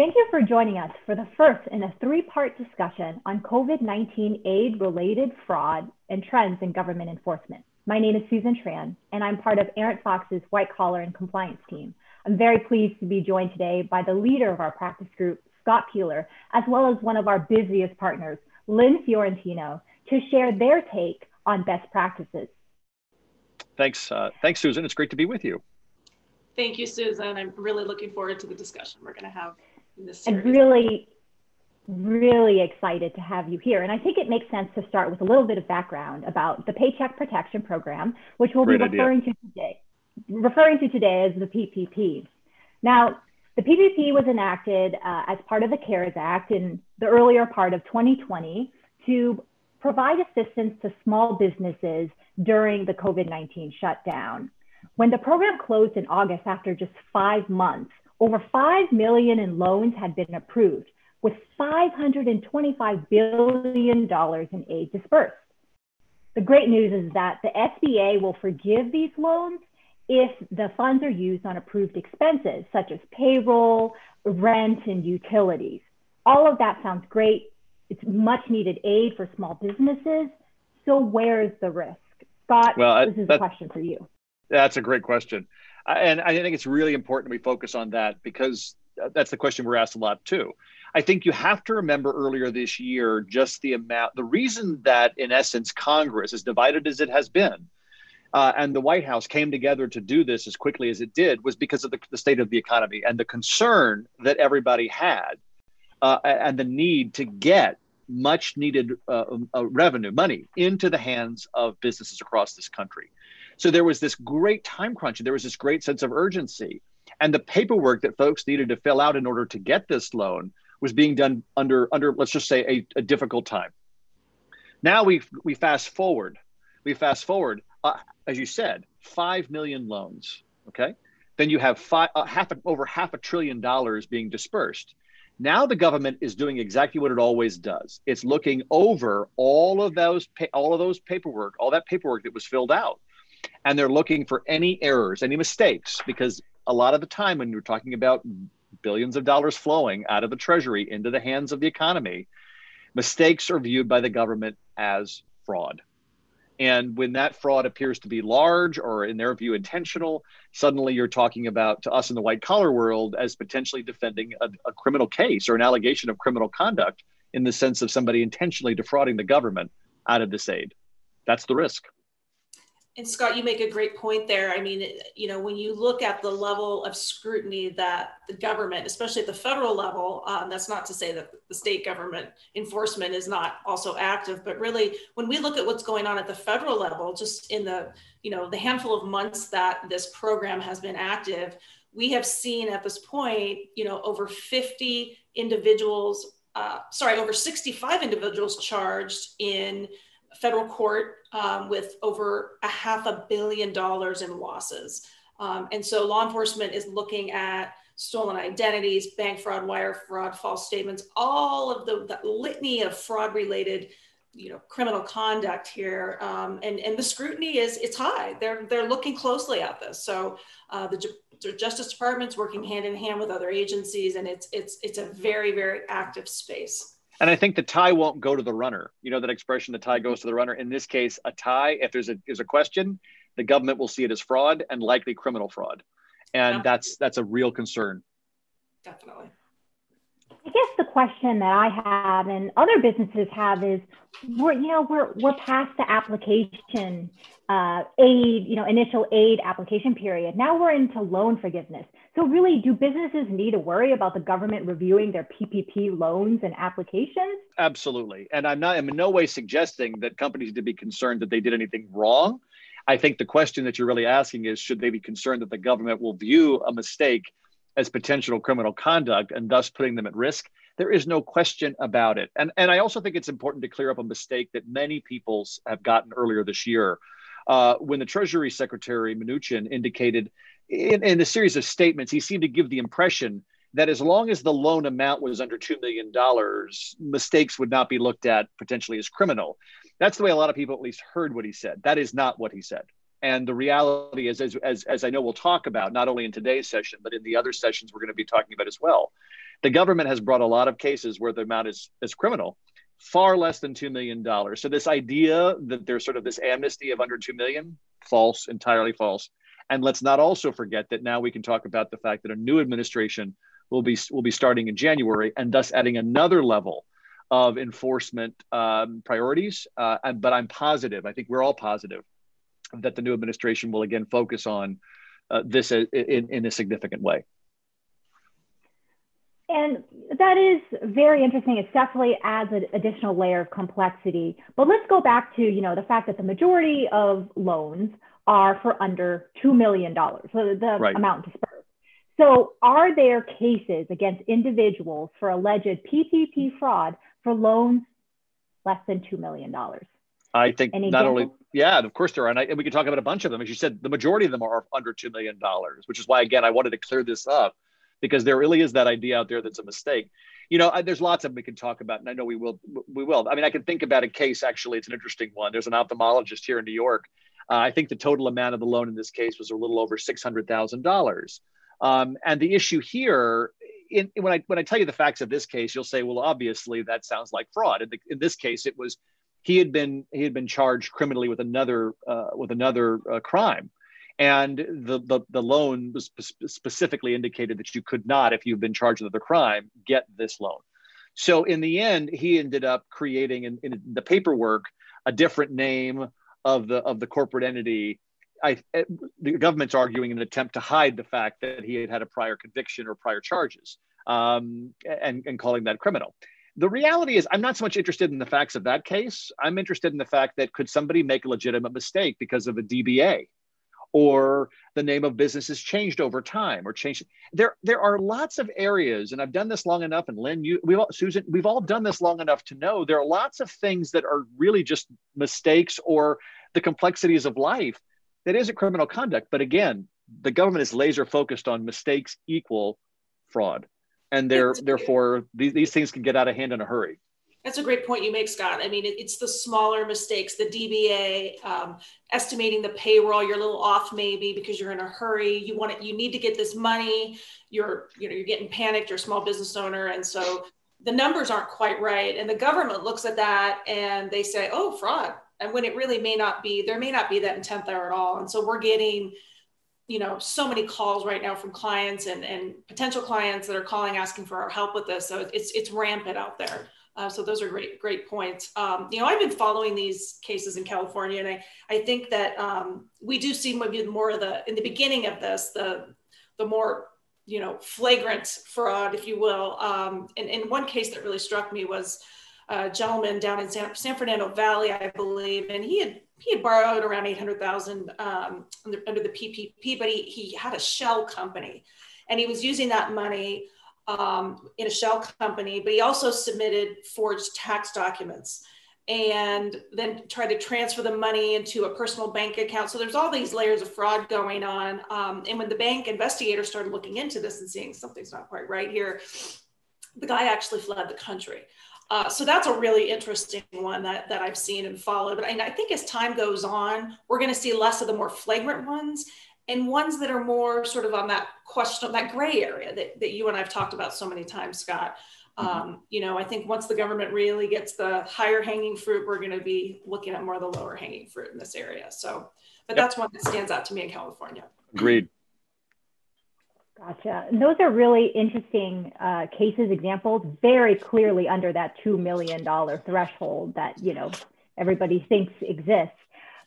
Thank you for joining us for the first in a three-part discussion on COVID-19 aid-related fraud and trends in government enforcement. My name is Susan Tran, and I'm part of Arent Fox's White Collar and Compliance team. I'm very pleased to be joined today by the leader of our practice group, Scott Peeler, as well as one of our busiest partners, Lynn Fiorentino, to share their take on best practices. Thanks, uh, thanks, Susan. It's great to be with you. Thank you, Susan. I'm really looking forward to the discussion we're going to have in this series. And really, really excited to have you here. And I think it makes sense to start with a little bit of background about the Paycheck Protection Program, which we'll Great be referring idea. to today, referring to today as the PPP. Now, the PPP was enacted uh, as part of the CARES Act in the earlier part of 2020 to provide assistance to small businesses during the COVID 19 shutdown. When the program closed in August after just five months, over 5 million in loans had been approved, with $525 billion in aid dispersed. The great news is that the SBA will forgive these loans if the funds are used on approved expenses, such as payroll, rent, and utilities. All of that sounds great. It's much needed aid for small businesses. So, where's the risk? Scott, well, this is a question for you. That's a great question. And I think it's really important we focus on that because that's the question we're asked a lot too. I think you have to remember earlier this year just the amount, the reason that in essence Congress, as divided as it has been, uh, and the White House came together to do this as quickly as it did was because of the, the state of the economy and the concern that everybody had uh, and the need to get much needed uh, uh, revenue, money into the hands of businesses across this country. So there was this great time crunch. And there was this great sense of urgency. And the paperwork that folks needed to fill out in order to get this loan was being done under, under let's just say, a, a difficult time. Now we we fast forward. We fast forward, uh, as you said, 5 million loans. Okay. Then you have five, uh, half over half a trillion dollars being dispersed. Now the government is doing exactly what it always does. It's looking over all of those all of those paperwork, all that paperwork that was filled out. And they're looking for any errors, any mistakes because a lot of the time when you're talking about billions of dollars flowing out of the treasury into the hands of the economy, mistakes are viewed by the government as fraud. And when that fraud appears to be large or, in their view, intentional, suddenly you're talking about, to us in the white collar world, as potentially defending a, a criminal case or an allegation of criminal conduct in the sense of somebody intentionally defrauding the government out of this aid. That's the risk. And Scott, you make a great point there. I mean, you know, when you look at the level of scrutiny that the government, especially at the federal level, um, that's not to say that the state government enforcement is not also active, but really, when we look at what's going on at the federal level, just in the, you know, the handful of months that this program has been active, we have seen at this point, you know, over 50 individuals, uh, sorry, over 65 individuals charged in federal court um, with over a half a billion dollars in losses. Um, and so law enforcement is looking at stolen identities, bank fraud, wire fraud, false statements, all of the, the litany of fraud related you know criminal conduct here. Um, and and the scrutiny is it's high. They're they're looking closely at this. So uh, the, the justice department's working hand in hand with other agencies and it's it's it's a very very active space and I think the tie won't go to the runner. You know that expression, the tie goes to the runner. In this case, a tie, if there's a there's a question, the government will see it as fraud and likely criminal fraud. And that's that's a real concern. Definitely. I guess the question that I have and other businesses have is we're you know we're we're past the application uh, aid you know initial aid application period. Now we're into loan forgiveness. So really, do businesses need to worry about the government reviewing their PPP loans and applications? Absolutely, and I'm not I'm in no way suggesting that companies to be concerned that they did anything wrong. I think the question that you're really asking is should they be concerned that the government will view a mistake as potential criminal conduct and thus putting them at risk. There is no question about it. And, and I also think it's important to clear up a mistake that many people have gotten earlier this year. Uh, when the Treasury Secretary Mnuchin indicated in, in a series of statements, he seemed to give the impression that as long as the loan amount was under $2 million, mistakes would not be looked at potentially as criminal. That's the way a lot of people at least heard what he said. That is not what he said. And the reality is, as, as, as I know we'll talk about, not only in today's session, but in the other sessions we're going to be talking about as well, The government has brought a lot of cases where the amount is, is criminal, far less than $2 million. So this idea that there's sort of this amnesty of under 2 million, false, entirely false. And let's not also forget that now we can talk about the fact that a new administration will be, will be starting in January and thus adding another level of enforcement um, priorities. Uh, but I'm positive, I think we're all positive, that the new administration will again focus on uh, this in, in a significant way. And that is very interesting. It definitely adds an additional layer of complexity. But let's go back to you know the fact that the majority of loans are for under two million dollars, so the right. amount dispersed. So, are there cases against individuals for alleged PPP fraud for loans less than two million dollars? I think Any not examples? only yeah, of course there are, and, I, and, we can talk about a bunch of them. As you said, the majority of them are under two million dollars, which is why again I wanted to clear this up because there really is that idea out there that's a mistake. You know, I, there's lots of them we can talk about, and I know we will. We will. I mean, I can think about a case. Actually, it's an interesting one. There's an ophthalmologist here in New York. Uh, I think the total amount of the loan in this case was a little over six hundred thousand um, dollars. And the issue here, in, when I when I tell you the facts of this case, you'll say, well, obviously that sounds like fraud. In, the, in this case, it was he had been he had been charged criminally with another uh, with another uh, crime and the, the, the loan was specifically indicated that you could not, if you've been charged with a crime, get this loan. So in the end, he ended up creating in, in the paperwork a different name of the of the corporate entity. I, eh, the government's arguing in an attempt to hide the fact that he had had a prior conviction or prior charges, um, and, and calling that criminal. The reality is, I'm not so much interested in the facts of that case. I'm interested in the fact that could somebody make a legitimate mistake because of a DBA or the name of business has changed over time or changed. There, there are lots of areas, and I've done this long enough. And Lynn, you, we all, Susan, we've all done this long enough to know there are lots of things that are really just mistakes or the complexities of life that isn't criminal conduct. But again, the government is laser focused on mistakes equal fraud, and they're, therefore these, these things can get out of hand in a hurry. That's a great point you make, Scott. I mean, it, it's the smaller mistakes, the DBA, um, estimating the payroll. You're a little off maybe because you're in a hurry. You want it. You need to get this money. You're, you know, you're getting panicked. You're a small business owner, and so the numbers aren't quite right. And the government looks at that and they say, "Oh, fraud." And when it really may not be, there may not be that intent there at all. And so we're getting you know so many calls right now from clients and, and potential clients that are calling asking for our help with this so it's it's rampant out there uh, so those are great, great points. Um, you know, I've been following these cases in California, and I, I think that um, we do see maybe more of the in the beginning of this, the the more you know flagrant fraud, if you will. Um, and, and one case that really struck me was a gentleman down in San, San Fernando Valley, I believe, and he had he had borrowed around eight hundred thousand um, under, under the PPP, but he he had a shell company, and he was using that money um, in a shell company, but he also submitted forged tax documents and then tried to transfer the money into a personal bank account. So there's all these layers of fraud going on. Um, and when the bank investigator started looking into this and seeing something's not quite right here, the guy actually fled the country. Uh, so that's a really interesting one that, that I've seen and followed. But I, I think as time goes on, we're going to see less of the more flagrant ones and ones that are more sort of on that question, of that gray area that, that you and I've talked about so many times, Scott. Mm-hmm. Um, you know, I think once the government really gets the higher hanging fruit, we're going to be looking at more of the lower hanging fruit in this area. So, but yep. that's one that stands out to me in California. Agreed. Gotcha. Those are really interesting uh, cases, examples, very clearly under that $2 million threshold that, you know, everybody thinks exists.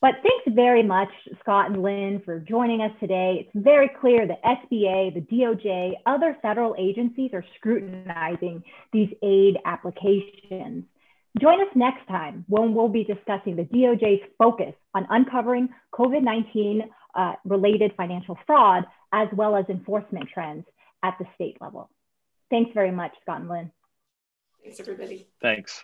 But thanks very much, Scott and Lynn, for joining us today. It's very clear the SBA, the DOJ, other federal agencies are scrutinizing these aid applications. Join us next time when we'll be discussing the DOJ's focus on uncovering COVID 19 uh, related financial fraud, as well as enforcement trends at the state level. Thanks very much, Scott and Lynn. Thanks, everybody. Thanks.